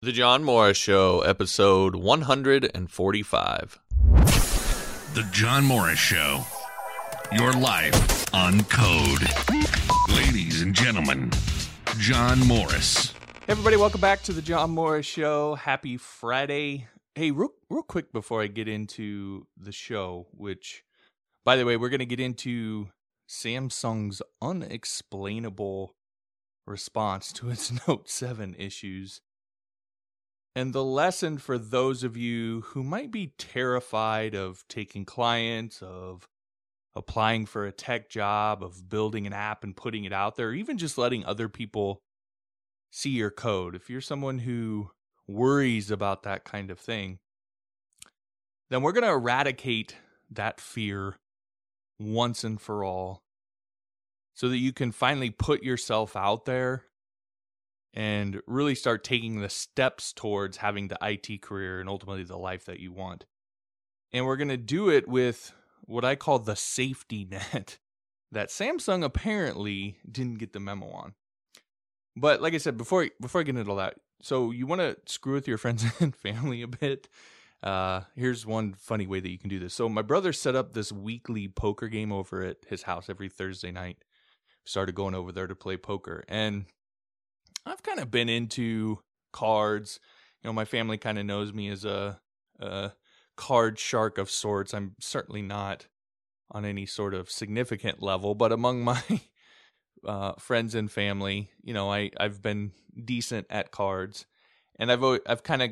The John Morris Show, episode 145. The John Morris Show. Your life on code. Ladies and gentlemen, John Morris. Hey everybody, welcome back to the John Morris Show. Happy Friday. Hey, real, real quick before I get into the show, which, by the way, we're going to get into Samsung's unexplainable response to its Note 7 issues. And the lesson for those of you who might be terrified of taking clients, of applying for a tech job, of building an app and putting it out there, even just letting other people see your code. If you're someone who worries about that kind of thing, then we're going to eradicate that fear once and for all so that you can finally put yourself out there and really start taking the steps towards having the IT career and ultimately the life that you want. And we're going to do it with what I call the safety net that Samsung apparently didn't get the memo on. But like I said before, before I get into all that, so you want to screw with your friends and family a bit. Uh, here's one funny way that you can do this. So my brother set up this weekly poker game over at his house every Thursday night. Started going over there to play poker, and I've kind of been into cards. You know, my family kind of knows me as a, a card shark of sorts. I'm certainly not on any sort of significant level, but among my uh, friends and family, you know, I I've been decent at cards, and I've I've kind of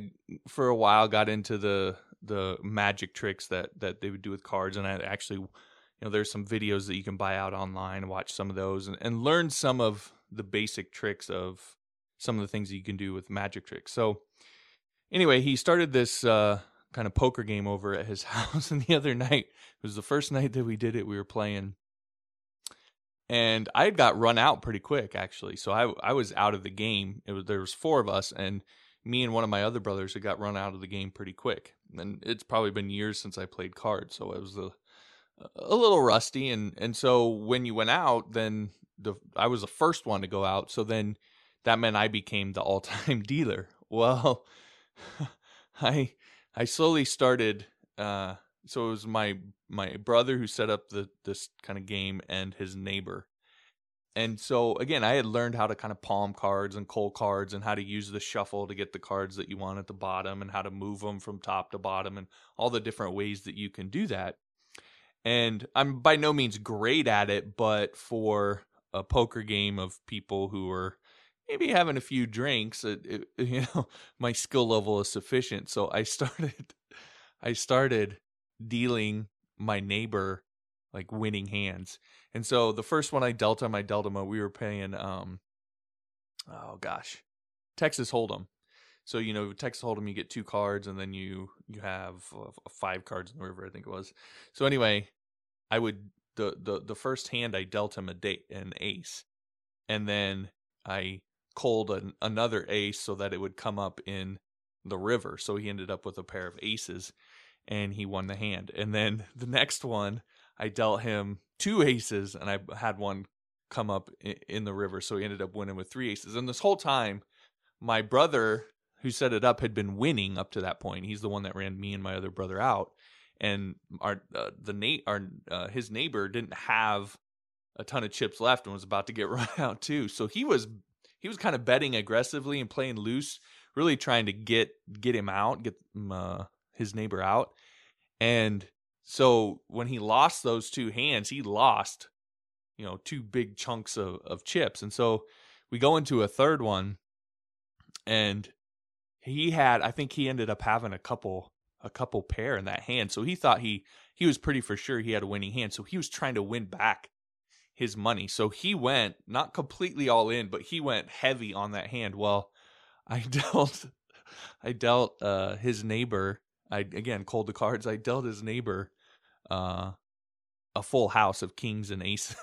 for a while got into the the magic tricks that that they would do with cards, and I actually, you know, there's some videos that you can buy out online, watch some of those, and, and learn some of the basic tricks of some of the things you can do with magic tricks. So anyway, he started this uh, kind of poker game over at his house, and the other night it was the first night that we did it. We were playing, and I got run out pretty quick actually. So I I was out of the game. It was there was four of us, and me and one of my other brothers had got run out of the game pretty quick. And it's probably been years since I played cards, so it was a a little rusty. And and so when you went out, then the I was the first one to go out. So then that meant I became the all-time dealer. Well, I I slowly started. Uh, so it was my my brother who set up the this kind of game and his neighbor. And so again, I had learned how to kind of palm cards and cull cards and how to use the shuffle to get the cards that you want at the bottom and how to move them from top to bottom and all the different ways that you can do that. And I'm by no means great at it, but for a poker game of people who are maybe having a few drinks, it, it, you know, my skill level is sufficient. So I started, I started dealing my neighbor like winning hands. And so the first one I dealt him, I dealt him. We were paying, um, oh gosh, Texas Hold'em. So you know, Texas Hold'em, you get two cards, and then you you have uh, five cards in the river. I think it was. So anyway, I would the the the first hand I dealt him a date an ace, and then I called an, another ace so that it would come up in the river. So he ended up with a pair of aces and he won the hand. And then the next one, I dealt him two aces and I had one come up in the river. So he ended up winning with three aces. And this whole time, my brother who set it up had been winning up to that point. He's the one that ran me and my other brother out. And our uh, the Nate our uh, his neighbor didn't have a ton of chips left and was about to get run out too. So he was he was kind of betting aggressively and playing loose, really trying to get get him out, get uh, his neighbor out. And so when he lost those two hands, he lost, you know, two big chunks of, of chips. And so we go into a third one, and he had, I think he ended up having a couple a couple pair in that hand. So he thought he he was pretty for sure he had a winning hand. So he was trying to win back his money. So he went not completely all in, but he went heavy on that hand. Well, I dealt I dealt uh his neighbor I again called the cards. I dealt his neighbor uh a full house of kings and aces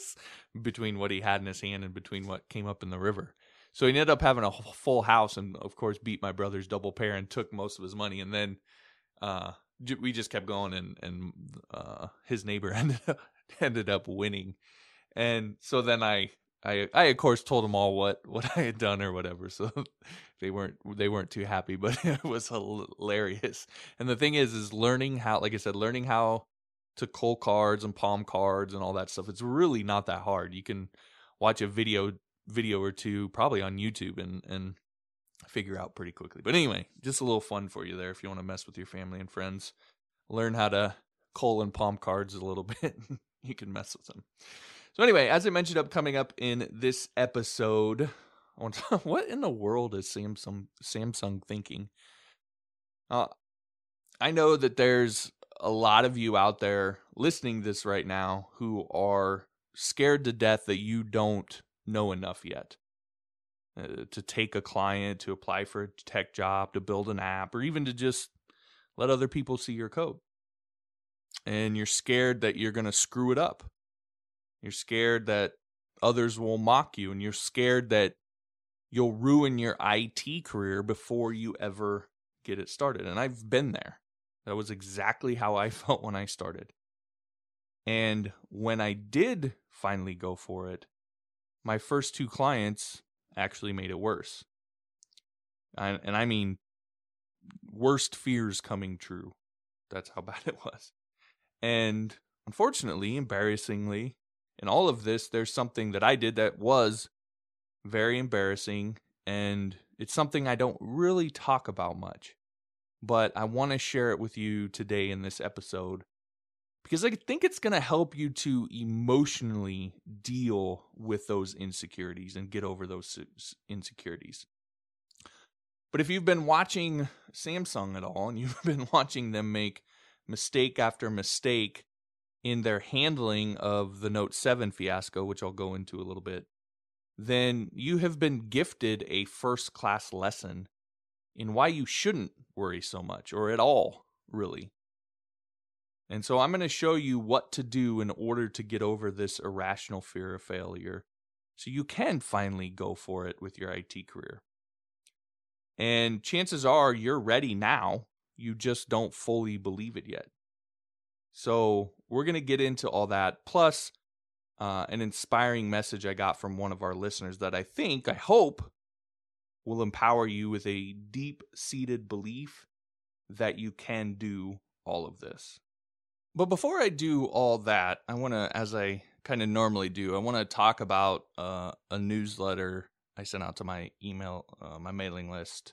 between what he had in his hand and between what came up in the river. So he ended up having a full house and of course beat my brother's double pair and took most of his money and then uh we just kept going and and uh his neighbor ended up ended up winning and so then I I I of course told them all what what I had done or whatever, so they weren't they weren't too happy, but it was hilarious. And the thing is, is learning how, like I said, learning how to cull cards and palm cards and all that stuff. It's really not that hard. You can watch a video video or two, probably on YouTube, and and figure out pretty quickly. But anyway, just a little fun for you there if you want to mess with your family and friends. Learn how to cull and palm cards a little bit. You can mess with them. So anyway, as I mentioned up coming up in this episode, what in the world is Samsung Samsung thinking? Uh, I know that there's a lot of you out there listening to this right now who are scared to death that you don't know enough yet uh, to take a client, to apply for a tech job, to build an app, or even to just let other people see your code. And you're scared that you're going to screw it up. You're scared that others will mock you, and you're scared that you'll ruin your IT career before you ever get it started. And I've been there. That was exactly how I felt when I started. And when I did finally go for it, my first two clients actually made it worse. And, and I mean, worst fears coming true. That's how bad it was. And unfortunately, embarrassingly, in all of this, there's something that I did that was very embarrassing. And it's something I don't really talk about much. But I want to share it with you today in this episode because I think it's going to help you to emotionally deal with those insecurities and get over those insecurities. But if you've been watching Samsung at all and you've been watching them make mistake after mistake in their handling of the Note 7 fiasco, which I'll go into a little bit, then you have been gifted a first class lesson in why you shouldn't worry so much or at all, really. And so I'm going to show you what to do in order to get over this irrational fear of failure so you can finally go for it with your IT career. And chances are you're ready now, you just don't fully believe it yet. So we're going to get into all that, plus uh, an inspiring message I got from one of our listeners that I think, I hope, will empower you with a deep seated belief that you can do all of this. But before I do all that, I want to, as I kind of normally do, I want to talk about uh, a newsletter I sent out to my email, uh, my mailing list.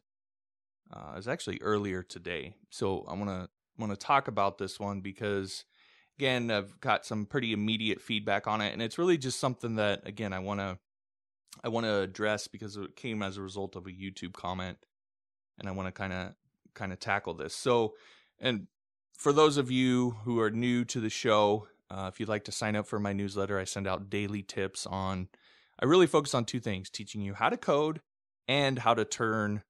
Uh, it was actually earlier today, so I want to want to talk about this one because, again, I've got some pretty immediate feedback on it, and it's really just something that, again, I want to I want to address because it came as a result of a YouTube comment, and I want to kind of kind of tackle this. So, and for those of you who are new to the show, uh, if you'd like to sign up for my newsletter, I send out daily tips on. I really focus on two things teaching you how to code and how to turn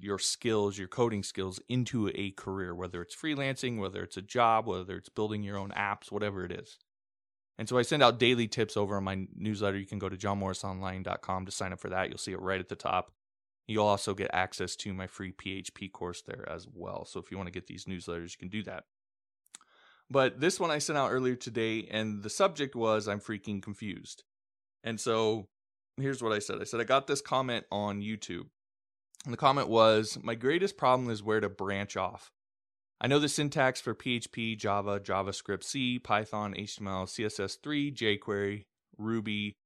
your skills, your coding skills, into a career, whether it's freelancing, whether it's a job, whether it's building your own apps, whatever it is. And so I send out daily tips over on my newsletter. You can go to johnmorrisonline.com to sign up for that. You'll see it right at the top. You'll also get access to my free PHP course there as well. So if you want to get these newsletters, you can do that. But this one I sent out earlier today, and the subject was I'm freaking confused. And so here's what I said I said, I got this comment on YouTube. And the comment was, My greatest problem is where to branch off. I know the syntax for PHP, Java, JavaScript, C, Python, HTML, CSS3, jQuery, Ruby,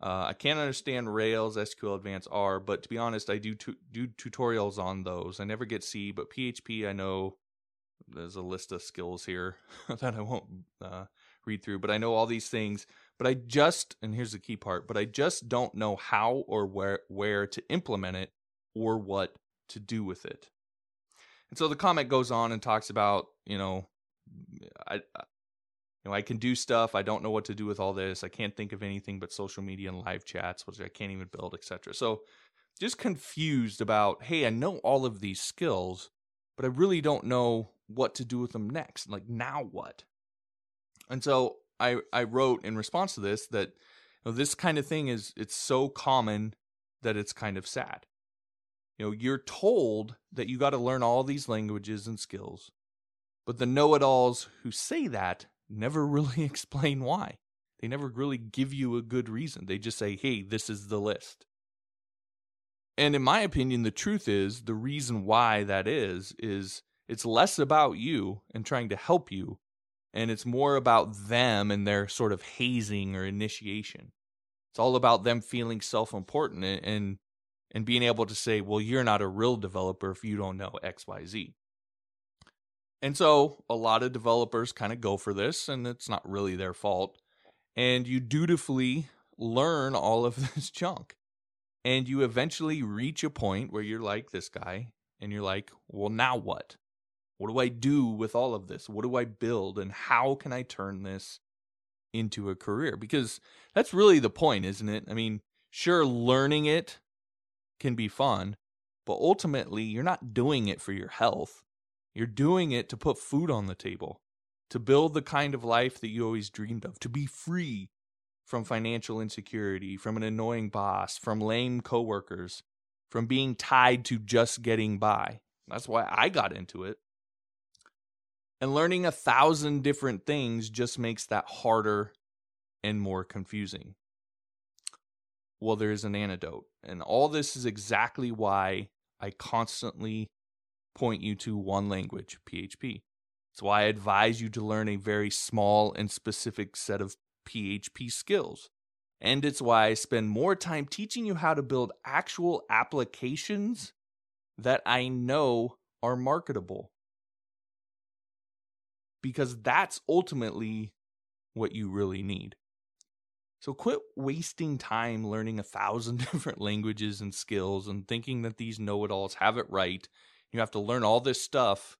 uh, I can't understand Rails, SQL Advanced R, but to be honest, I do tu- do tutorials on those. I never get C, but PHP I know there's a list of skills here that I won't uh, read through, but I know all these things. But I just and here's the key part, but I just don't know how or where where to implement it or what to do with it. And so the comment goes on and talks about, you know, I you know, I can do stuff. I don't know what to do with all this. I can't think of anything but social media and live chats, which I can't even build, etc. So just confused about, hey, I know all of these skills, but I really don't know what to do with them next. Like now what? And so I I wrote in response to this that you know, this kind of thing is it's so common that it's kind of sad. You know, you're told that you got to learn all these languages and skills, but the know-it-alls who say that never really explain why. They never really give you a good reason. They just say, hey, this is the list. And in my opinion, the truth is the reason why that is, is it's less about you and trying to help you, and it's more about them and their sort of hazing or initiation. It's all about them feeling self important and and being able to say, well, you're not a real developer if you don't know XYZ. And so a lot of developers kind of go for this, and it's not really their fault. And you dutifully learn all of this junk. And you eventually reach a point where you're like this guy, and you're like, well, now what? What do I do with all of this? What do I build? And how can I turn this into a career? Because that's really the point, isn't it? I mean, sure, learning it can be fun, but ultimately, you're not doing it for your health. You're doing it to put food on the table, to build the kind of life that you always dreamed of, to be free from financial insecurity, from an annoying boss, from lame coworkers, from being tied to just getting by. That's why I got into it. And learning a thousand different things just makes that harder and more confusing. Well, there is an antidote. And all this is exactly why I constantly point you to one language, PHP. It's why I advise you to learn a very small and specific set of PHP skills. And it's why I spend more time teaching you how to build actual applications that I know are marketable. Because that's ultimately what you really need. So quit wasting time learning a thousand different languages and skills and thinking that these know it alls have it right. You have to learn all this stuff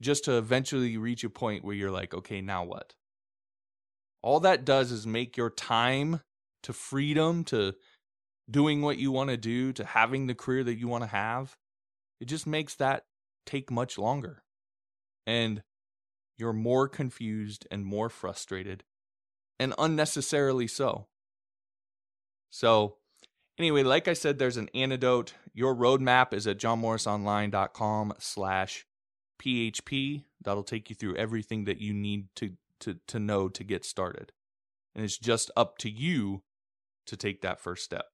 just to eventually reach a point where you're like, okay, now what? All that does is make your time to freedom, to doing what you want to do, to having the career that you want to have, it just makes that take much longer. And you're more confused and more frustrated and unnecessarily so. So, anyway, like I said, there's an antidote. Your roadmap is at johnmorrisonline.com slash PHP. That'll take you through everything that you need to, to, to know to get started. And it's just up to you to take that first step.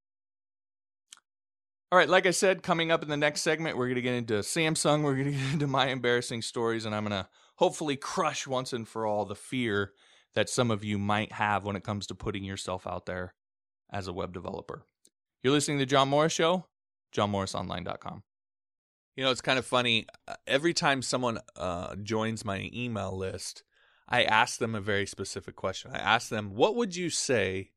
All right, like I said, coming up in the next segment, we're going to get into Samsung. We're going to get into my embarrassing stories, and I'm going to hopefully crush once and for all the fear that some of you might have when it comes to putting yourself out there as a web developer. You're listening to John Morris Show, johnmorrisonline.com. You know, it's kind of funny. Uh, every time someone uh, joins my email list, I ask them a very specific question. I ask them, "What would you say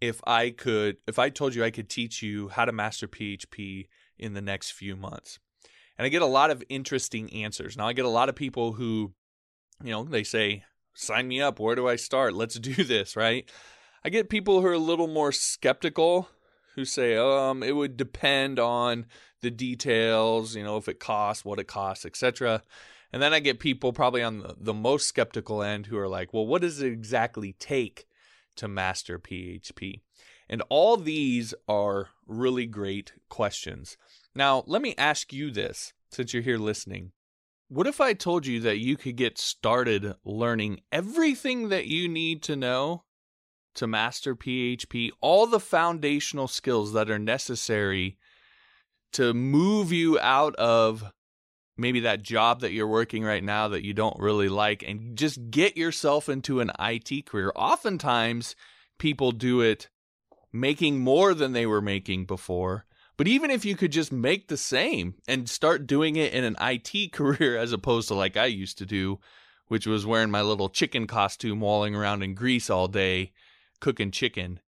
if I could, if I told you I could teach you how to master PHP in the next few months?" And I get a lot of interesting answers. Now, I get a lot of people who, you know, they say, sign me up. Where do I start? Let's do this, right? I get people who are a little more skeptical who say, um, it would depend on the details, you know, if it costs, what it costs, etc. And then I get people probably on the, the most skeptical end who are like, well, what does it exactly take to master PHP? And all these are really great questions. Now, let me ask you this since you're here listening. What if I told you that you could get started learning everything that you need to know to master PHP, all the foundational skills that are necessary to move you out of maybe that job that you're working right now that you don't really like and just get yourself into an IT career? Oftentimes, people do it making more than they were making before but even if you could just make the same and start doing it in an IT career as opposed to like I used to do, which was wearing my little chicken costume, walling around in grease all day, cooking chicken.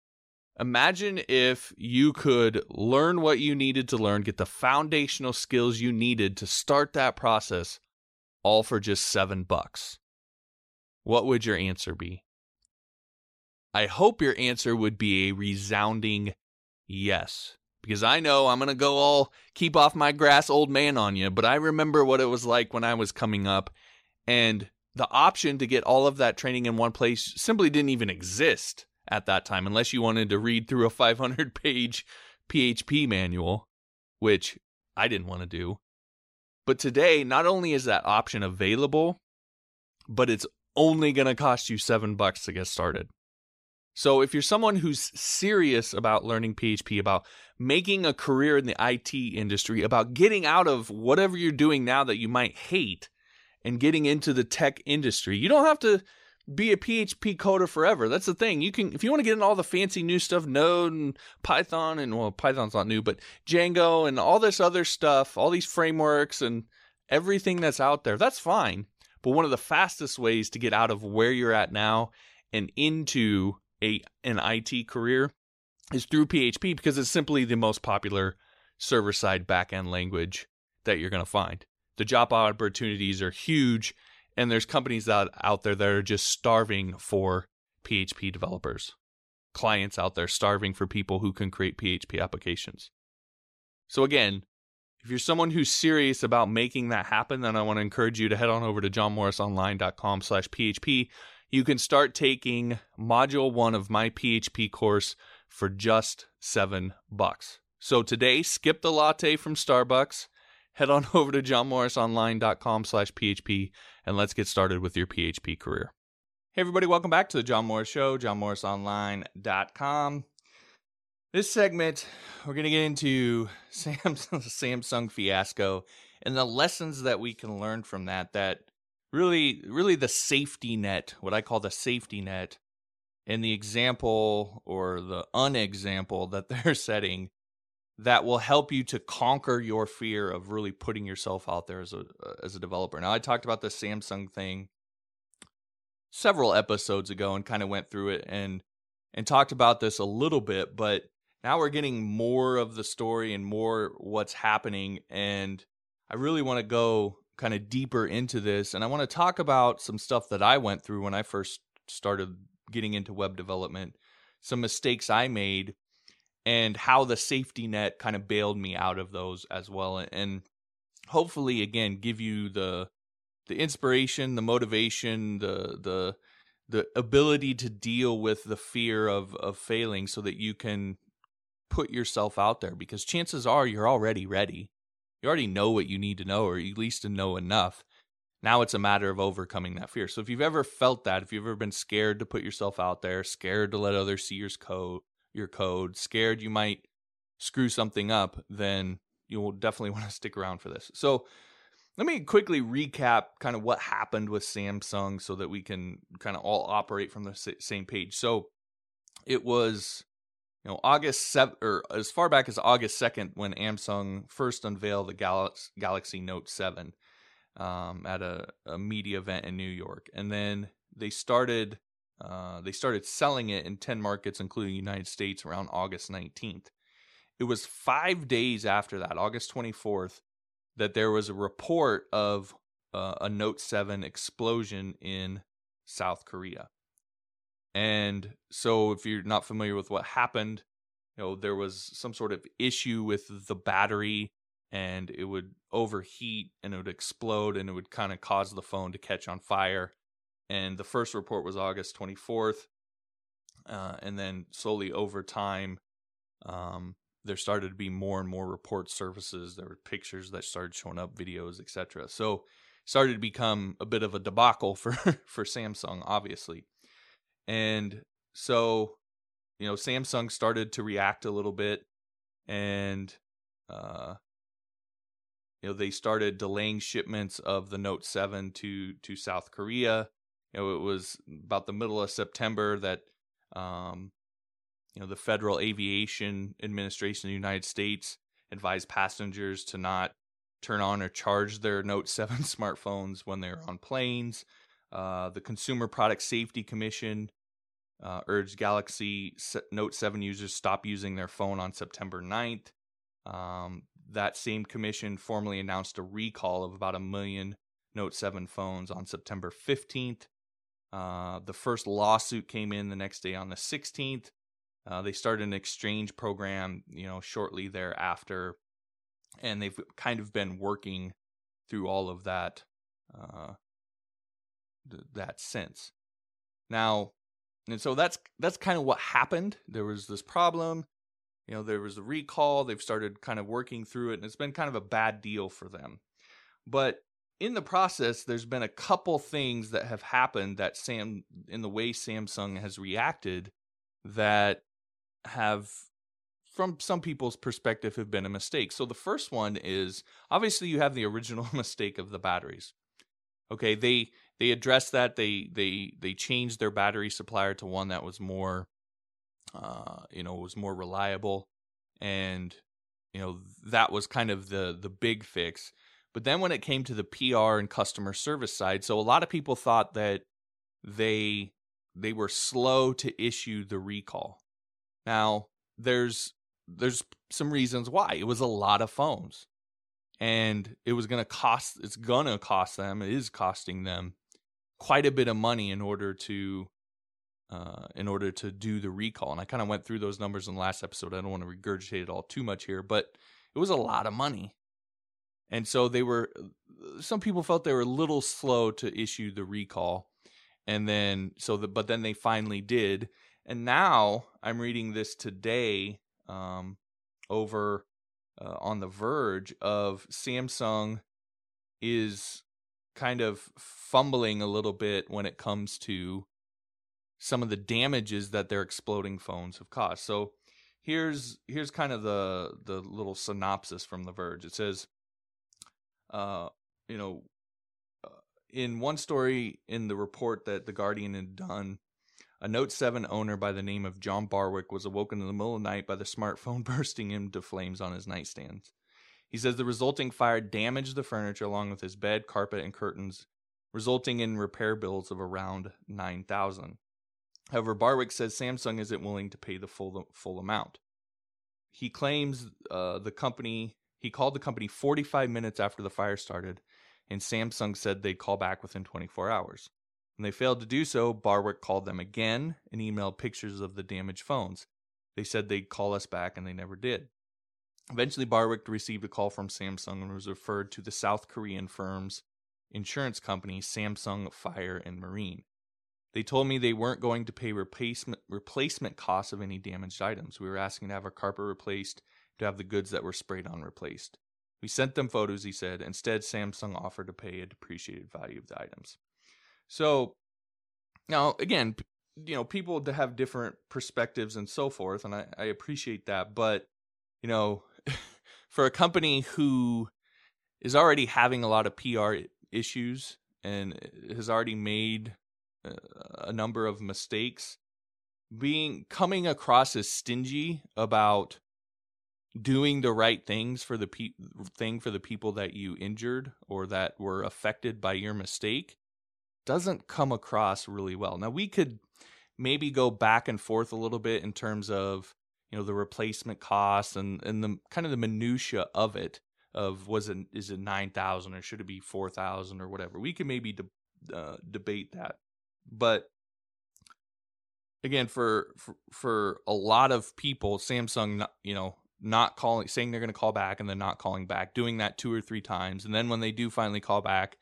Imagine if you could learn what you needed to learn, get the foundational skills you needed to start that process, all for just seven bucks. What would your answer be? I hope your answer would be a resounding yes because I know I'm going to go all keep off my grass old man on you, but I remember what it was like when I was coming up and the option to get all of that training in one place simply didn't even exist at that time unless you wanted to read through a 500 page PHP manual, which I didn't want to do. But today, not only is that option available, but it's only going to cost you 7 bucks to get started. So if you're someone who's serious about learning PHP, about making a career in the IT industry, about getting out of whatever you're doing now that you might hate and getting into the tech industry, you don't have to be a PHP coder forever. That's the thing. You can if you want to get in all the fancy new stuff, Node and Python and well, Python's not new, but Django and all this other stuff, all these frameworks and everything that's out there. That's fine. But one of the fastest ways to get out of where you're at now and into a an IT career is through PHP because it's simply the most popular server side backend language that you're going to find. The job opportunities are huge and there's companies out, out there that are just starving for PHP developers. Clients out there starving for people who can create PHP applications. So again, if you're someone who's serious about making that happen, then I want to encourage you to head on over to johnmorrisonline.com slash PHP. You can start taking module one of my PHP course for just seven bucks. So today, skip the latte from Starbucks, head on over to johnmorrisonline.com slash PHP, and let's get started with your PHP career. Hey everybody, welcome back to the John Morris Show, johnmorrisonline.com. This segment, we're going to get into Samsung, Samsung fiasco and the lessons that we can learn from that that really really the safety net, what I call the safety net and the example or the unexample that they're setting that will help you to conquer your fear of really putting yourself out there as a as a developer. Now I talked about the Samsung thing several episodes ago and kind of went through it and and talked about this a little bit, but now we're getting more of the story and more what's happening and I really want to go kind of deeper into this and I want to talk about some stuff that I went through when I first started getting into web development, some mistakes I made and how the safety net kind of bailed me out of those as well and hopefully again give you the the inspiration, the motivation, the the the ability to deal with the fear of of failing so that you can put yourself out there because chances are you're already ready. You already know what you need to know, or at least to know enough. Now it's a matter of overcoming that fear. So if you've ever felt that, if you've ever been scared to put yourself out there, scared to let others see your code, your code, scared you might screw something up, then you will definitely want to stick around for this. So let me quickly recap kind of what happened with Samsung so that we can kind of all operate from the same page. So it was you know August 7 or as far back as August 2nd when Samsung first unveiled the Galaxy, Galaxy Note 7 um, at a, a, media event in New York, and then they started uh, they started selling it in 10 markets, including the United States, around August 19th. It was five days after that, August 24th, that there was a report of uh, a Note 7 explosion in South Korea. And so, if you're not familiar with what happened, you know, there was some sort of issue with the battery and it would overheat and it would explode and it would kind of cause the phone to catch on fire. And the first report was August 24th. Uh, and then slowly over time, um, there started to be more and more report services. There were pictures that started showing up, videos, etc. So started to become a bit of a debacle for for Samsung, obviously. And so, you know, Samsung started to react a little bit and uh you know, they started delaying shipments of the Note 7 to to South Korea. You know, it was about the middle of September that um you know, the Federal Aviation Administration of the United States advised passengers to not turn on or charge their Note 7 smartphones when they're on planes. Uh, the Consumer Product Safety Commission uh, urged Galaxy Note 7 users stop using their phone on September 9th. Um, that same commission formally announced a recall of about a million Note 7 phones on September 15th. Uh, the first lawsuit came in the next day on the 16th. Uh, they started an exchange program, you know, shortly thereafter, and they've kind of been working through all of that uh, th- that since. Now, and so that's that's kind of what happened. There was this problem, you know, there was a recall. They've started kind of working through it, and it's been kind of a bad deal for them. But in the process, there's been a couple things that have happened that Sam, in the way Samsung has reacted, that have from some people's perspective have been a mistake. So the first one is obviously you have the original mistake of the batteries. Okay, they they addressed that. They they they changed their battery supplier to one that was more uh you know, was more reliable and you know that was kind of the the big fix. But then when it came to the PR and customer service side, so a lot of people thought that they they were slow to issue the recall. Now, there's there's some reasons why. It was a lot of phones. And it was going to cost it's going to cost them, it is costing them quite a bit of money in order to uh, in order to do the recall. And I kind of went through those numbers in the last episode. I don't want to regurgitate it all too much here, but it was a lot of money. And so they were some people felt they were a little slow to issue the recall. And then so the but then they finally did. And now I'm reading this today um, over uh, on the verge of Samsung is kind of fumbling a little bit when it comes to some of the damages that their exploding phones have caused. So here's here's kind of the the little synopsis from the verge. It says uh you know uh, in one story in the report that the Guardian had done a Note 7 owner by the name of John Barwick was awoken in the middle of the night by the smartphone bursting into flames on his nightstand. He says the resulting fire damaged the furniture along with his bed, carpet, and curtains, resulting in repair bills of around 9000 However, Barwick says Samsung isn't willing to pay the full full amount. He claims uh, the company he called the company 45 minutes after the fire started, and Samsung said they'd call back within 24 hours. When they failed to do so, Barwick called them again and emailed pictures of the damaged phones. They said they'd call us back, and they never did. Eventually, Barwick received a call from Samsung and was referred to the South Korean firm's insurance company, Samsung Fire and Marine. They told me they weren't going to pay replacement replacement costs of any damaged items. We were asking to have our carpet replaced, to have the goods that were sprayed on replaced. We sent them photos, he said. Instead, Samsung offered to pay a depreciated value of the items. So now again, you know, people have different perspectives and so forth, and I, I appreciate that. But you know, for a company who is already having a lot of PR issues and has already made uh, a number of mistakes, being coming across as stingy about doing the right things for the pe- thing for the people that you injured or that were affected by your mistake doesn't come across really well. Now we could maybe go back and forth a little bit in terms of you know the replacement costs and and the kind of the minutia of it of was it is it 9000 or should it be 4000 or whatever. We could maybe de- uh, debate that. But again for, for for a lot of people Samsung you know not calling saying they're going to call back and then not calling back doing that two or three times and then when they do finally call back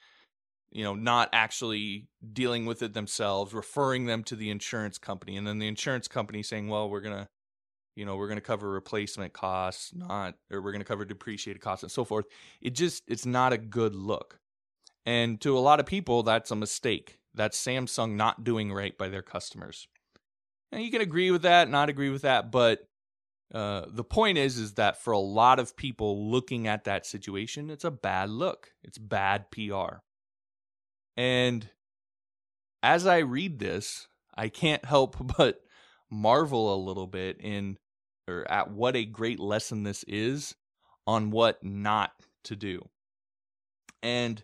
you know, not actually dealing with it themselves, referring them to the insurance company, and then the insurance company saying, "Well, we're gonna, you know, we're gonna cover replacement costs, not, or we're gonna cover depreciated costs and so forth." It just, it's not a good look, and to a lot of people, that's a mistake. That's Samsung not doing right by their customers. And you can agree with that, not agree with that, but uh, the point is, is that for a lot of people looking at that situation, it's a bad look. It's bad PR. And as I read this, I can't help but marvel a little bit in or at what a great lesson this is on what not to do. And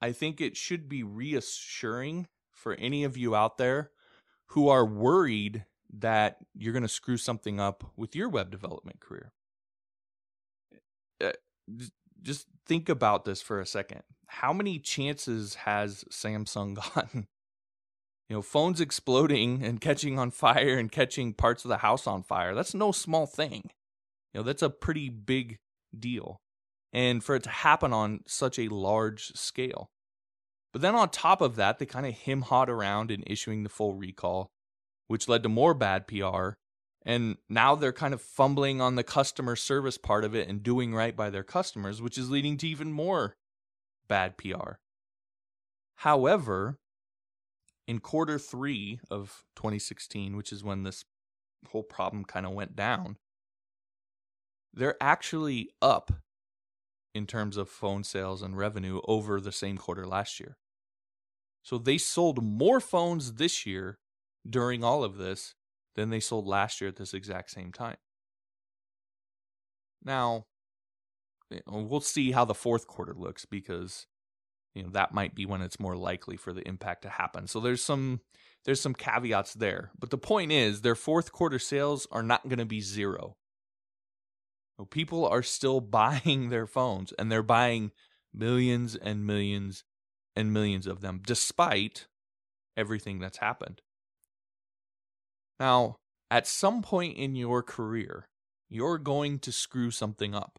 I think it should be reassuring for any of you out there who are worried that you're going to screw something up with your web development career. Uh, just think about this for a second how many chances has Samsung gotten? You know, phones exploding and catching on fire and catching parts of the house on fire. That's no small thing. You know, that's a pretty big deal. And for it to happen on such a large scale. But then on top of that, they kind of him hawed around in issuing the full recall, which led to more bad PR. And now they're kind of fumbling on the customer service part of it and doing right by their customers, which is leading to even more bad PR. However, in quarter three of 2016, which is when this whole problem kind of went down, they're actually up in terms of phone sales and revenue over the same quarter last year. So they sold more phones this year during all of this than they sold last year at this exact same time. Now, eh, we'll see how the fourth quarter looks because you know that might be when it's more likely for the impact to happen. So there's some there's some caveats there. But the point is their fourth quarter sales are not going to be zero. People are still buying their phones and they're buying millions and millions and millions of them despite everything that's happened. Now, at some point in your career, you're going to screw something up.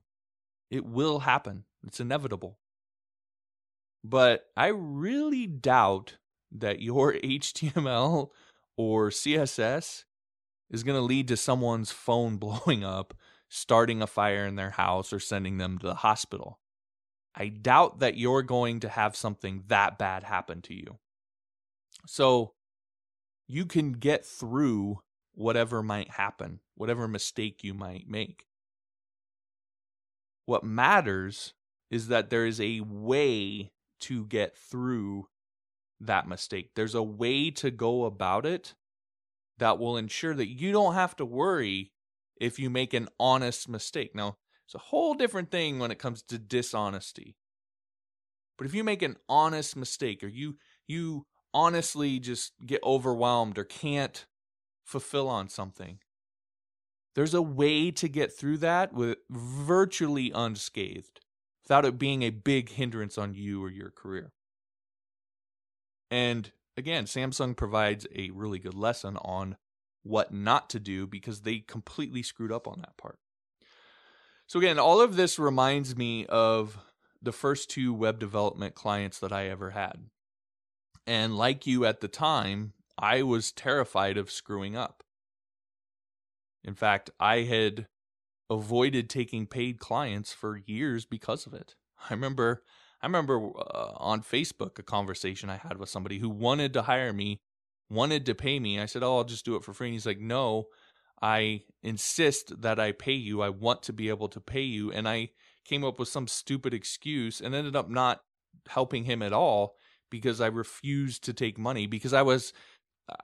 It will happen. It's inevitable. But I really doubt that your HTML or CSS is going to lead to someone's phone blowing up, starting a fire in their house, or sending them to the hospital. I doubt that you're going to have something that bad happen to you. So you can get through whatever might happen, whatever mistake you might make. What matters is that there is a way to get through that mistake. There's a way to go about it that will ensure that you don't have to worry if you make an honest mistake. Now, it's a whole different thing when it comes to dishonesty. But if you make an honest mistake or you you honestly just get overwhelmed or can't fulfill on something, there's a way to get through that with virtually unscathed without it being a big hindrance on you or your career. And again, Samsung provides a really good lesson on what not to do because they completely screwed up on that part. So, again, all of this reminds me of the first two web development clients that I ever had. And like you at the time, I was terrified of screwing up. In fact, I had avoided taking paid clients for years because of it. I remember I remember uh, on Facebook a conversation I had with somebody who wanted to hire me, wanted to pay me. I said, "Oh, I'll just do it for free." And he's like, "No, I insist that I pay you. I want to be able to pay you." And I came up with some stupid excuse and ended up not helping him at all because I refused to take money because I was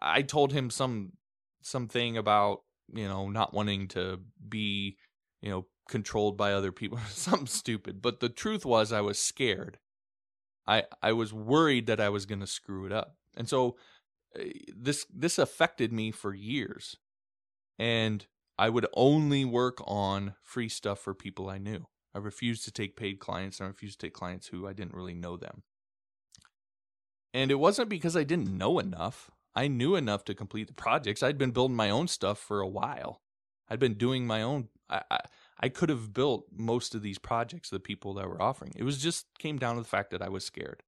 I told him some something about, you know, not wanting to be, you know, controlled by other people, something stupid. But the truth was, I was scared. I I was worried that I was going to screw it up, and so eh, this this affected me for years. And I would only work on free stuff for people I knew. I refused to take paid clients, and I refused to take clients who I didn't really know them. And it wasn't because I didn't know enough. I knew enough to complete the projects. I'd been building my own stuff for a while. I'd been doing my own. I, I, could have built most of these projects, the people that were offering. It was just came down to the fact that I was scared.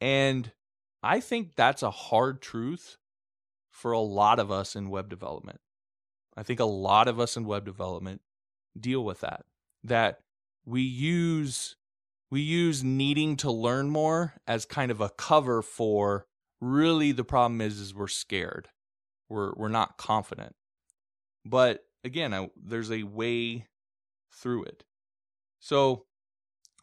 And I think that's a hard truth for a lot of us in web development. I think a lot of us in web development deal with that. That we use we use needing to learn more as kind of a cover for really the problem is is we're scared. We're we're not confident. But again, I, there's a way through it. So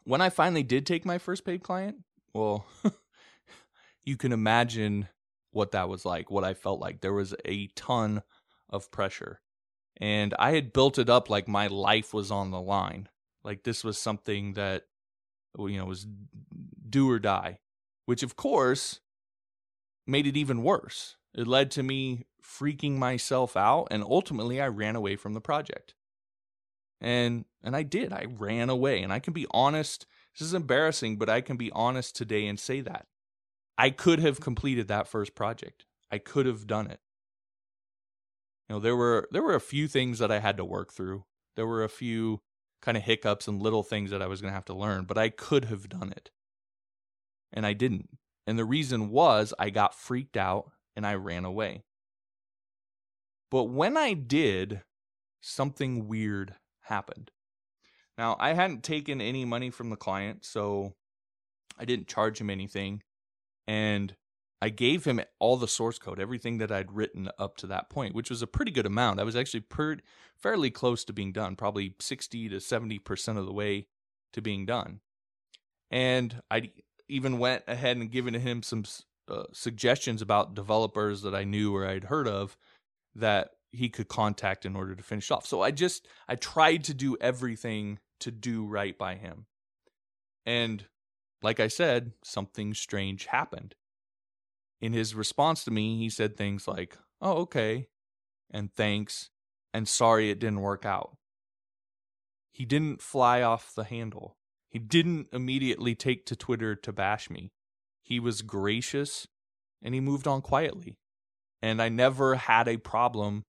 when I finally did take my first paid client, well, you can imagine what that was like, what I felt like. There was a ton of pressure. And I had built it up like my life was on the line. Like this was something that, oh, you know, was do or die, which of course made it even worse. It led to me freaking myself out and ultimately I ran away from the project. And and I did. I ran away and I can be honest. This is embarrassing, but I can be honest today and say that. I could have completed that first project. I could have done it. You know, there were there were a few things that I had to work through. There were a few kind of hiccups and little things that I was going to have to learn, but I could have done it. And I didn't. And the reason was I got freaked out and I ran away. But when I did, something weird happened. Now, I hadn't taken any money from the client, so I didn't charge him anything. And I gave him all the source code, everything that I'd written up to that point, which was a pretty good amount. I was actually per- fairly close to being done, probably 60 to 70% of the way to being done. And I even went ahead and given him some uh, suggestions about developers that I knew or I'd heard of that he could contact in order to finish off. So I just I tried to do everything to do right by him. And like I said, something strange happened. In his response to me, he said things like, "Oh, okay," and thanks, and sorry it didn't work out. He didn't fly off the handle. He didn't immediately take to Twitter to bash me. He was gracious and he moved on quietly. And I never had a problem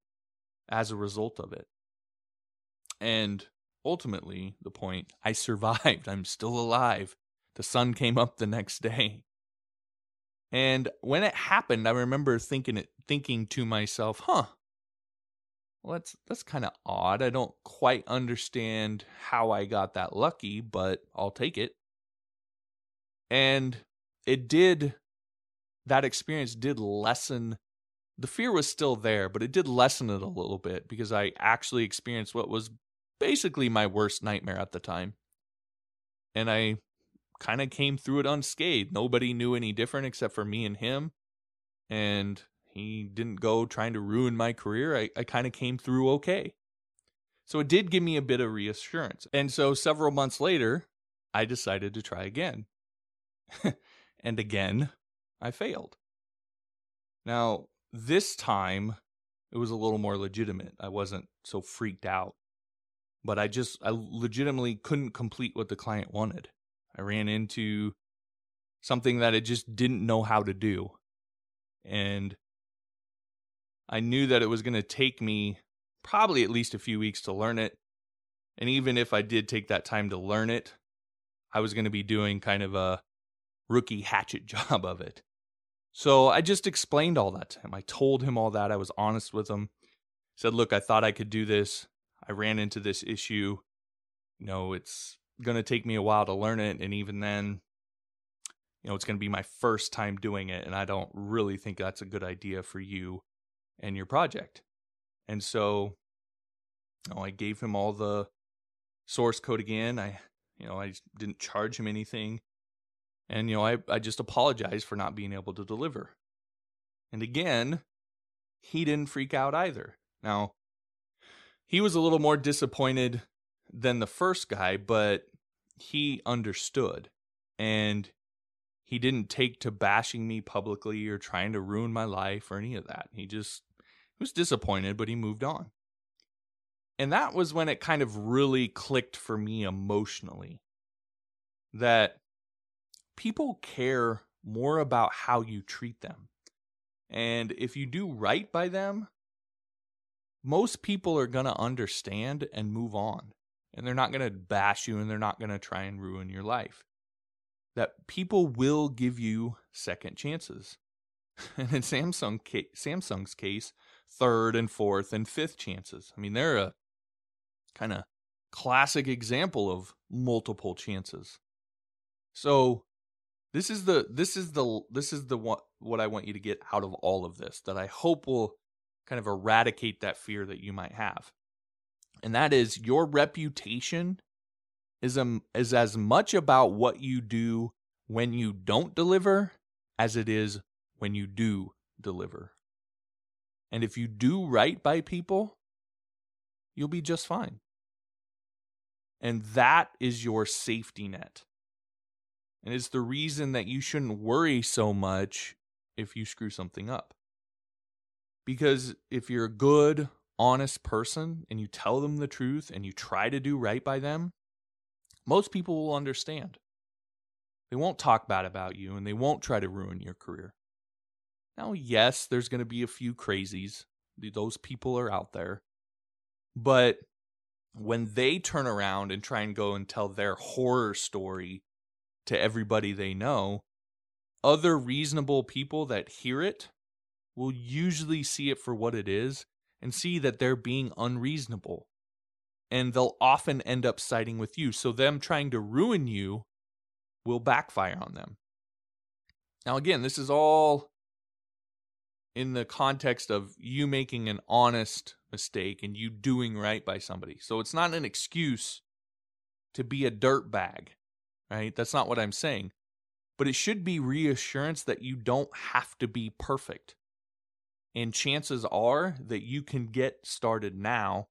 as a result of it. And ultimately, the point I survived. I'm still alive. The sun came up the next day. And when it happened, I remember thinking it thinking to myself, huh, well, that's that's kind of odd. I don't quite understand how I got that lucky, but I'll take it. And it did that experience did lessen the fear was still there, but it did lessen it a little bit because I actually experienced what was basically my worst nightmare at the time. And I kind of came through it unscathed. Nobody knew any different except for me and him. And he didn't go trying to ruin my career. I, I kind of came through okay. So it did give me a bit of reassurance. And so several months later, I decided to try again. and again, I failed. Now, this time, it was a little more legitimate. I wasn't so freaked out. But I just, I legitimately couldn't complete what the client wanted. I ran into something that I just didn't know how to do. And I knew that it was going to take me probably at least a few weeks to learn it. And even if I did take that time to learn it, I was going to be doing kind of a rookie hatchet job of it. So I just explained all that to him. I told him all that. I was honest with him. Said, look, I thought I could do this. I ran into this issue. You know, it's going to take me a while to learn it. And even then, you know, it's going to be my first time doing it. And I don't really think that's a good idea for you and your project. And so you know, I gave him all the source code again. I you know, I didn't charge him anything. And you know, I I just apologized for not being able to deliver. And again, he didn't freak out either. Now, he was a little more disappointed than the first guy, but he understood. And he didn't take to bashing me publicly or trying to ruin my life or any of that. He just was disappointed, but he moved on. And that was when it kind of really clicked for me emotionally that people care more about how you treat them. And if you do right by them, most people are going to understand and move on. And they're not going to bash you and they're not going to try and ruin your life. That people will give you second chances. And in Samsung Samsung's case, third and fourth and fifth chances. I mean, they're a kind of classic example of multiple chances. So this is the this is the this is the what what I want you to get out of all of this that I hope will kind of eradicate that fear that you might have. And that is your reputation is um is as much about what you do when you don't deliver as it is when you do deliver. And if you do right by people, you'll be just fine. And that is your safety net. And it's the reason that you shouldn't worry so much if you screw something up. Because if you're a good, honest person and you tell them the truth and you try to do right by them, most people will understand. They won't talk bad about you and they won't try to ruin your career. Now, yes, there's going to be a few crazies. Those people are out there. But when they turn around and try and go and tell their horror story to everybody they know, other reasonable people that hear it will usually see it for what it is and see that they're being unreasonable. And they'll often end up siding with you. So, them trying to ruin you will backfire on them. Now, again, this is all in the context of you making an honest mistake and you doing right by somebody. So it's not an excuse to be a dirt bag, right? That's not what I'm saying. But it should be reassurance that you don't have to be perfect. And chances are that you can get started now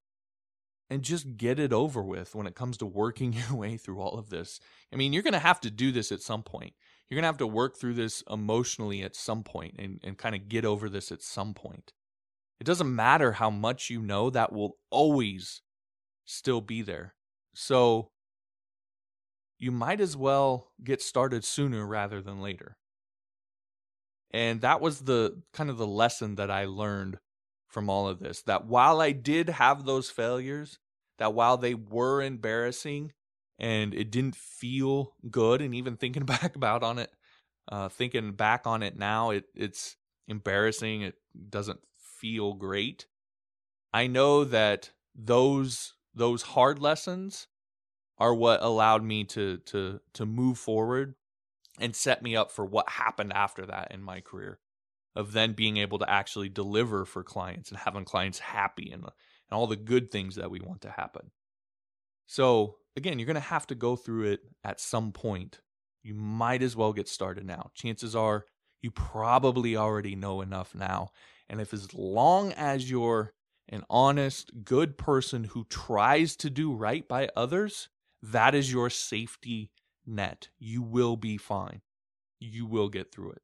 and just get it over with when it comes to working your way through all of this. I mean, you're going to have to do this at some point. You're going to have to work through this emotionally at some point and, and kind of get over this at some point. It doesn't matter how much you know, that will always still be there. So you might as well get started sooner rather than later. And that was the kind of the lesson that I learned from all of this that while I did have those failures, that while they were embarrassing and it didn't feel good, and even thinking back about on it, uh, thinking back on it now, it it's embarrassing. It doesn't feel great. I know that those those hard lessons are what allowed me to to to move forward and set me up for what happened after that in my career of then being able to actually deliver for clients and having clients happy and, and all the good things that we want to happen. So, again, you're going to have to go through it at some point. You might as well get started now. Chances are you probably already know enough now. And if as long as you're an honest, good person who tries to do right by others, that is your safety net. You will be fine. You will get through it.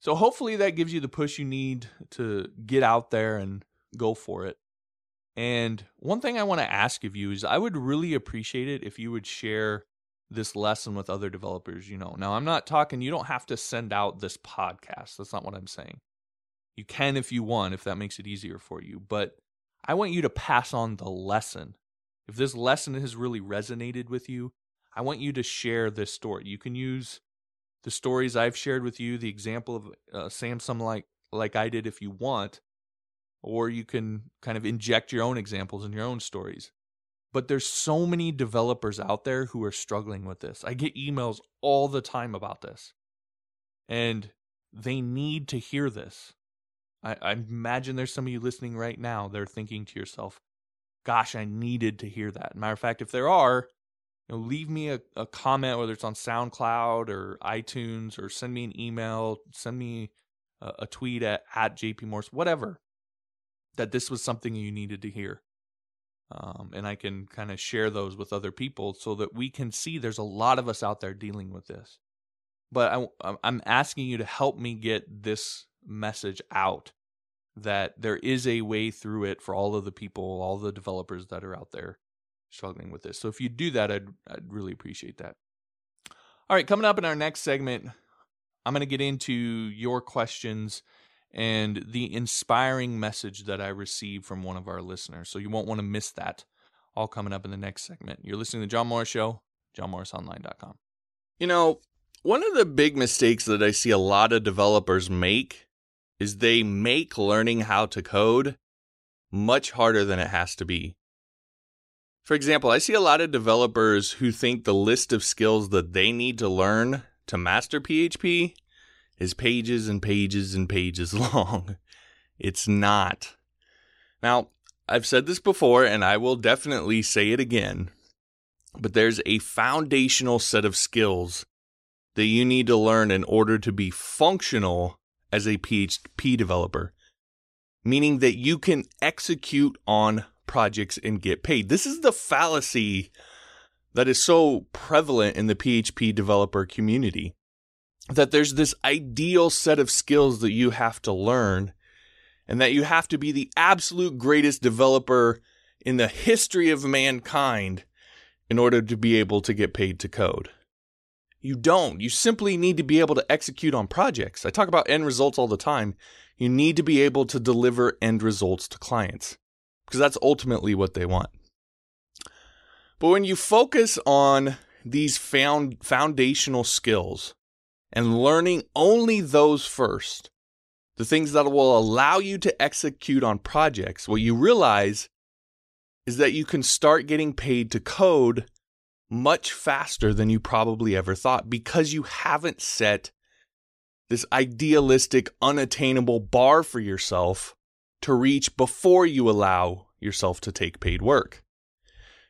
So hopefully that gives you the push you need to get out there and go for it. And one thing I want to ask of you is I would really appreciate it if you would share this lesson with other developers you know. Now, I'm not talking you don't have to send out this podcast. That's not what I'm saying. You can if you want if that makes it easier for you, but I want you to pass on the lesson. If this lesson has really resonated with you, I want you to share this story. You can use the stories I've shared with you, the example of uh, Samsung like like I did if you want, or you can kind of inject your own examples and your own stories. But there's so many developers out there who are struggling with this. I get emails all the time about this. And they need to hear this. I, I imagine there's some of you listening right now. They're thinking to yourself, gosh, I needed to hear that. Matter of fact, if there are, you know, leave me a, a comment, whether it's on SoundCloud or iTunes, or send me an email, send me a, a tweet at, at JP Morse, whatever, that this was something you needed to hear. Um, and I can kind of share those with other people so that we can see there's a lot of us out there dealing with this. But I, I'm asking you to help me get this message out that there is a way through it for all of the people, all the developers that are out there struggling with this. So if you do that, I'd, I'd really appreciate that. All right, coming up in our next segment, I'm going to get into your questions and the inspiring message that I received from one of our listeners. So you won't want to miss that. All coming up in the next segment. You're listening to John Morris Show, johnmorrisonline.com. You know, one of the big mistakes that I see a lot of developers make is they make learning how to code much harder than it has to be. For example, I see a lot of developers who think the list of skills that they need to learn to master PHP is pages and pages and pages long. It's not. Now, I've said this before and I will definitely say it again, but there's a foundational set of skills that you need to learn in order to be functional as a PHP developer, meaning that you can execute on projects and get paid. This is the fallacy that is so prevalent in the PHP developer community that there's this ideal set of skills that you have to learn and that you have to be the absolute greatest developer in the history of mankind in order to be able to get paid to code. You don't. You simply need to be able to execute on projects. I talk about end results all the time. You need to be able to deliver end results to clients because that's ultimately what they want. But when you focus on these found foundational skills and learning only those first, the things that will allow you to execute on projects, what you realize is that you can start getting paid to code much faster than you probably ever thought because you haven't set this idealistic, unattainable bar for yourself to reach before you allow yourself to take paid work.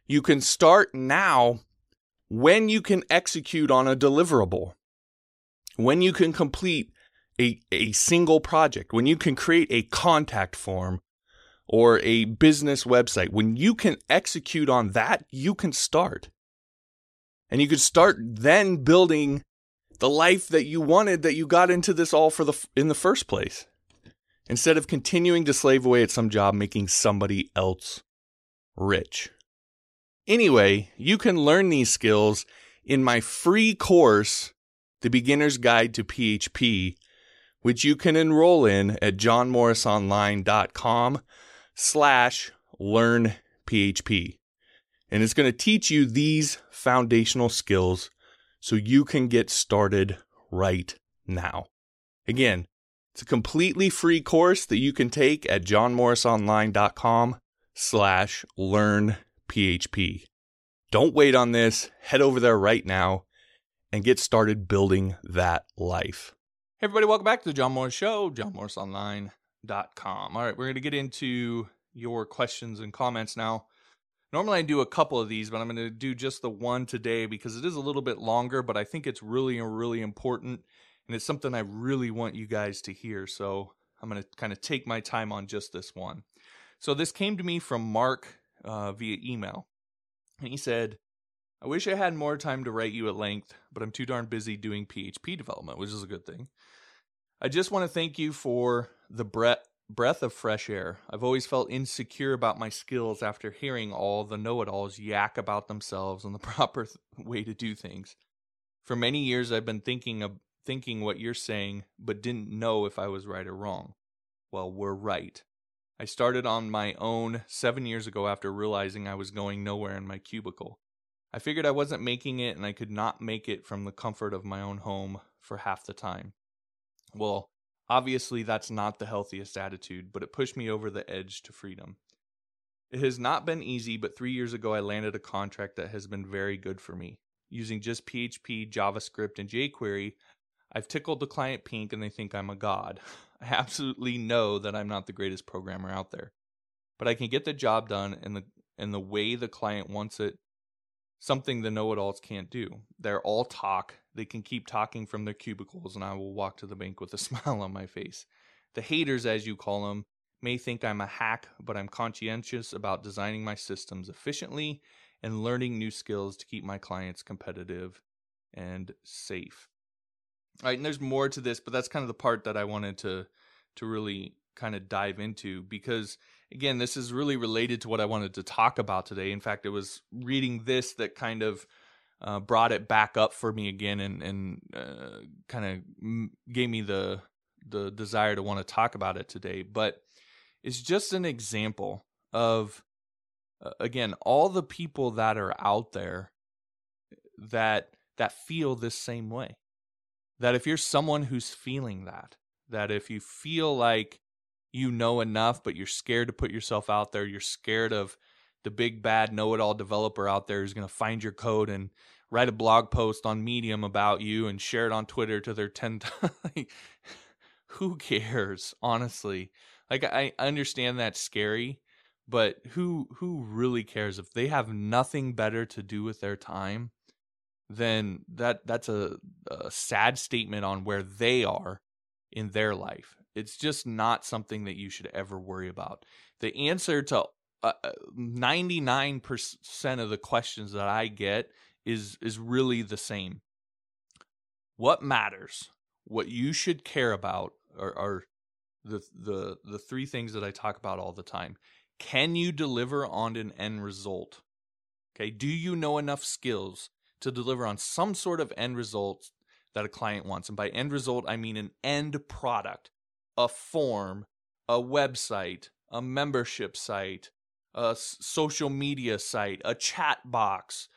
You can start now when you can execute on a deliverable, when you can complete a, a single project, when you can create a contact form or a business website, when you can execute on that, you can start. And you could start then building the life that you wanted that you got into this all for the in the first place. Instead of continuing to slave away at some job making somebody else rich. Anyway, you can learn these skills in my free course, The Beginner's Guide to PHP, which you can enroll in at johnmorrisonline.com slash learn PHP. And it's going to teach you these foundational skills so you can get started right now. Again, it's a completely free course that you can take at johnmorrisonline.com slash learn PHP. Don't wait on this. Head over there right now and get started building that life. Hey everybody, welcome back to the John Morris Show, johnmorrisonline.com. All right, we're going to get into your questions and comments now. Normally I do a couple of these, but I'm going to do just the one today because it is a little bit longer, but I think it's really, really important and it's something I really want you guys to hear. So I'm going to kind of take my time on just this one. So this came to me from Mark uh, via email. And he said, I wish I had more time to write you at length, but I'm too darn busy doing PHP development, which is a good thing. I just want to thank you for the breadth breath of fresh air. I've always felt insecure about my skills after hearing all the know it alls yak about themselves and the proper th- way to do things. For many years, I've been thinking of thinking what you're saying, but didn't know if I was right or wrong. Well, we're right. I started on my own seven years ago after realizing I was going nowhere in my cubicle. I figured I wasn't making it and I could not make it from the comfort of my own home for half the time. Well, obviously, that's not the healthiest attitude, but it pushed me over the edge to freedom. It has not been easy, but three years ago I landed a contract that has been very good for me. Using just PHP, JavaScript, and jQuery, I've tickled the client pink and they think I'm a god. I absolutely know that I'm not the greatest programmer out there. But I can get the job done in the in the way the client wants it, something the know-it-alls can't do. They're all talk. They can keep talking from their cubicles and I will walk to the bank with a smile on my face. The haters as you call them may think I'm a hack, but I'm conscientious about designing my systems efficiently and learning new skills to keep my clients competitive and safe. All right, and there's more to this, but that's kind of the part that I wanted to to really kind of dive into because again, this is really related to what I wanted to talk about today. In fact, it was reading this that kind of uh, brought it back up for me again and and uh, kind of gave me the the desire to want to talk about it today. But it's just an example of uh, again all the people that are out there that that feel this same way that if you're someone who's feeling that, that if you feel like you know enough, but you're scared to put yourself out there, you're scared of the big bad know it all developer out there who's going to find your code and write a blog post on Medium about you and share it on Twitter to their 10 like, who cares, honestly? Like I understand that's scary, but who who really cares if they have nothing better to do with their time? then that that's a, a sad statement on where they are in their life. It's just not something that you should ever worry about. The answer to uh, 99% uh, of the questions that I get is is really the same. What matters, what you should care about are, are the the the three things that I talk about all the time. Can you deliver on an end result? Okay, do you know enough skills to deliver on some sort of end result that a client wants. And by end result, I mean an end product, a form, a website, a membership site, a social media site, a chat box,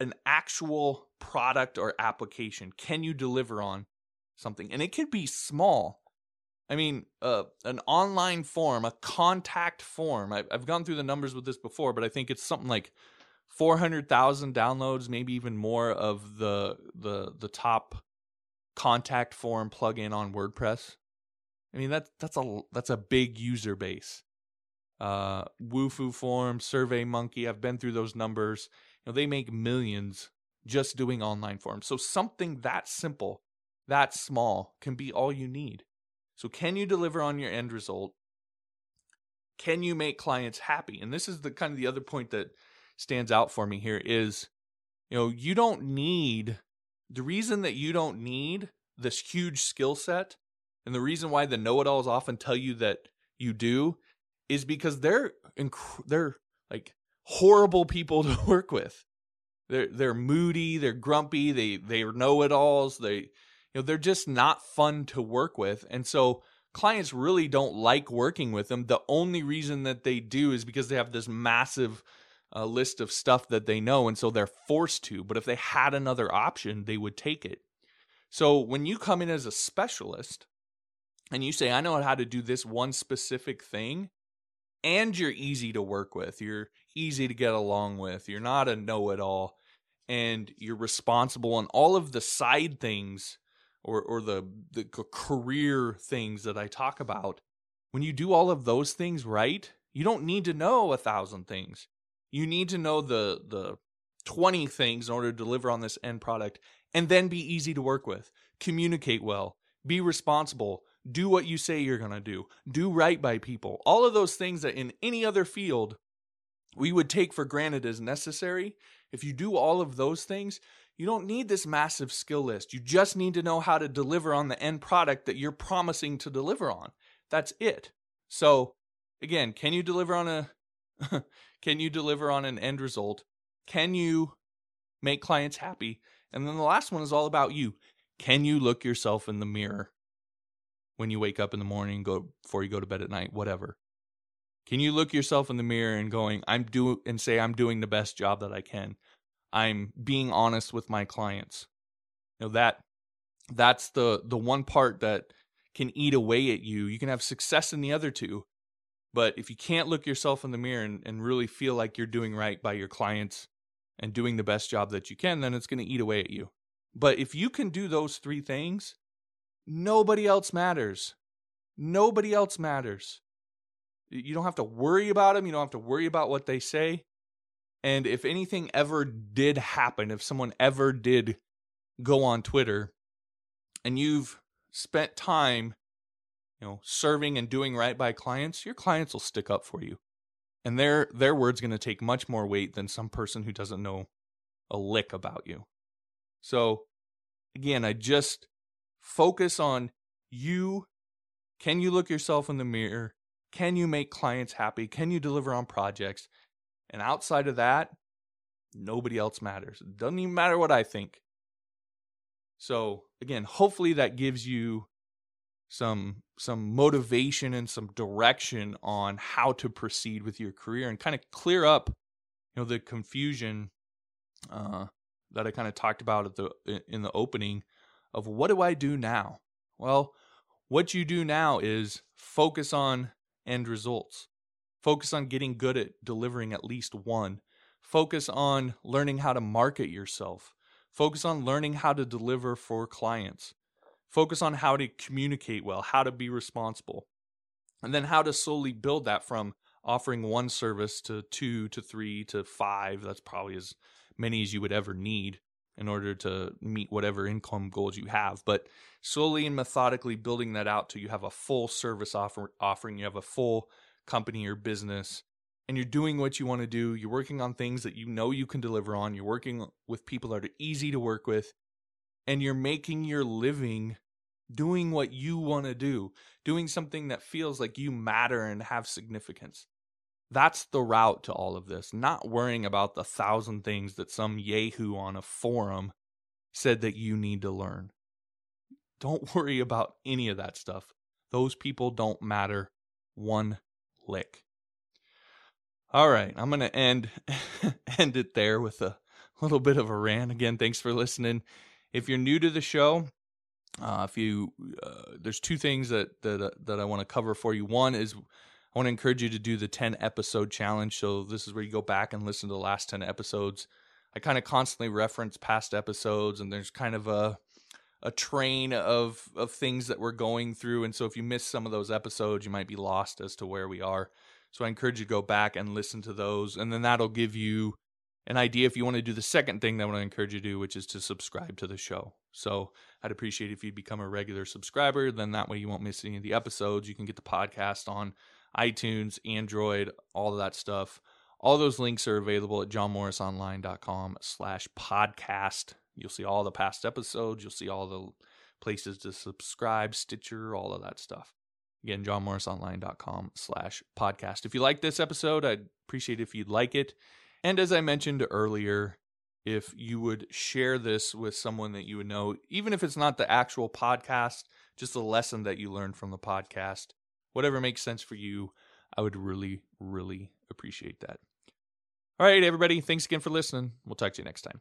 an actual product or application. Can you deliver on something? And it could be small. I mean, uh, an online form, a contact form. I've, I've gone through the numbers with this before, but I think it's something like 400,000 downloads, maybe even more of the the the top contact form plugin on WordPress. I mean that's that's a that's a big user base. Uh, Wufoo Form, Survey Monkey, I've been through those numbers. You know, they make millions just doing online forms. So something that simple, that small can be all you need. So can you deliver on your end result? Can you make clients happy? And this is the kind of the other point that stands out for me here is you know, you don't need the reason that you don't need this huge skill set and the reason why the know-it-alls often tell you that you do is because they're inc- they're like horrible people to work with. They're they're moody, they're grumpy, they they know-it-alls, they you know they're just not fun to work with. And so clients really don't like working with them. The only reason that they do is because they have this massive uh, list of stuff that they know and so they're forced to. But if they had another option, they would take it. So when you come in as a specialist and you say, I know how to do this one specific thing, and you're easy to work with, you're easy to get along with, you're not a know it all, and you're responsible on all of the side things or, or the, the career things that I talk about. When you do all of those things right, you don't need to know a thousand things. You need to know the the 20 things in order to deliver on this end product and then be easy to work with. Communicate well, be responsible, do what you say you're going to do, do right by people. All of those things that in any other field we would take for granted as necessary. If you do all of those things, you don't need this massive skill list. You just need to know how to deliver on the end product that you're promising to deliver on. That's it. So, again, can you deliver on a can you deliver on an end result? Can you make clients happy? And then the last one is all about you. Can you look yourself in the mirror when you wake up in the morning, go before you go to bed at night, whatever? Can you look yourself in the mirror and going, I'm do and say I'm doing the best job that I can. I'm being honest with my clients. You know that that's the the one part that can eat away at you. You can have success in the other two, but if you can't look yourself in the mirror and, and really feel like you're doing right by your clients and doing the best job that you can, then it's going to eat away at you. But if you can do those three things, nobody else matters. Nobody else matters. You don't have to worry about them. You don't have to worry about what they say. And if anything ever did happen, if someone ever did go on Twitter and you've spent time you know, serving and doing right by clients, your clients will stick up for you. And their their word's going to take much more weight than some person who doesn't know a lick about you. So, again, I just focus on you. Can you look yourself in the mirror? Can you make clients happy? Can you deliver on projects? And outside of that, nobody else matters. It doesn't even matter what I think. So, again, hopefully that gives you some some motivation and some direction on how to proceed with your career and kind of clear up you know the confusion uh, that I kind of talked about at the in the opening of what do I do now? Well, what you do now is focus on end results. Focus on getting good at delivering at least one. Focus on learning how to market yourself. Focus on learning how to deliver for clients. Focus on how to communicate well, how to be responsible, and then how to slowly build that from offering one service to two to three to five. That's probably as many as you would ever need in order to meet whatever income goals you have. But slowly and methodically building that out till you have a full service offer, offering, you have a full company or business, and you're doing what you want to do. You're working on things that you know you can deliver on. You're working with people that are easy to work with, and you're making your living doing what you want to do, doing something that feels like you matter and have significance. That's the route to all of this, not worrying about the thousand things that some Yahoo on a forum said that you need to learn. Don't worry about any of that stuff. Those people don't matter one lick. All right, I'm going to end end it there with a little bit of a rant. Again, thanks for listening. If you're new to the show, uh, if you, uh, there's two things that that uh, that I want to cover for you. One is I want to encourage you to do the 10 episode challenge. So this is where you go back and listen to the last 10 episodes. I kind of constantly reference past episodes, and there's kind of a a train of of things that we're going through, and so if you miss some of those episodes, you might be lost as to where we are. So I encourage you to go back and listen to those, and then that'll give you an idea if you want to do the second thing that I want to encourage you to do, which is to subscribe to the show. So I'd appreciate if you'd become a regular subscriber. Then that way you won't miss any of the episodes. You can get the podcast on iTunes, Android, all of that stuff. All those links are available at johnmorrisonline.com slash podcast. You'll see all the past episodes. You'll see all the places to subscribe, Stitcher, all of that stuff. Again, johnmorrisonline.com slash podcast. If you like this episode, I'd appreciate if you'd like it. And as I mentioned earlier, if you would share this with someone that you would know, even if it's not the actual podcast, just a lesson that you learned from the podcast, whatever makes sense for you, I would really, really appreciate that. All right, everybody. Thanks again for listening. We'll talk to you next time.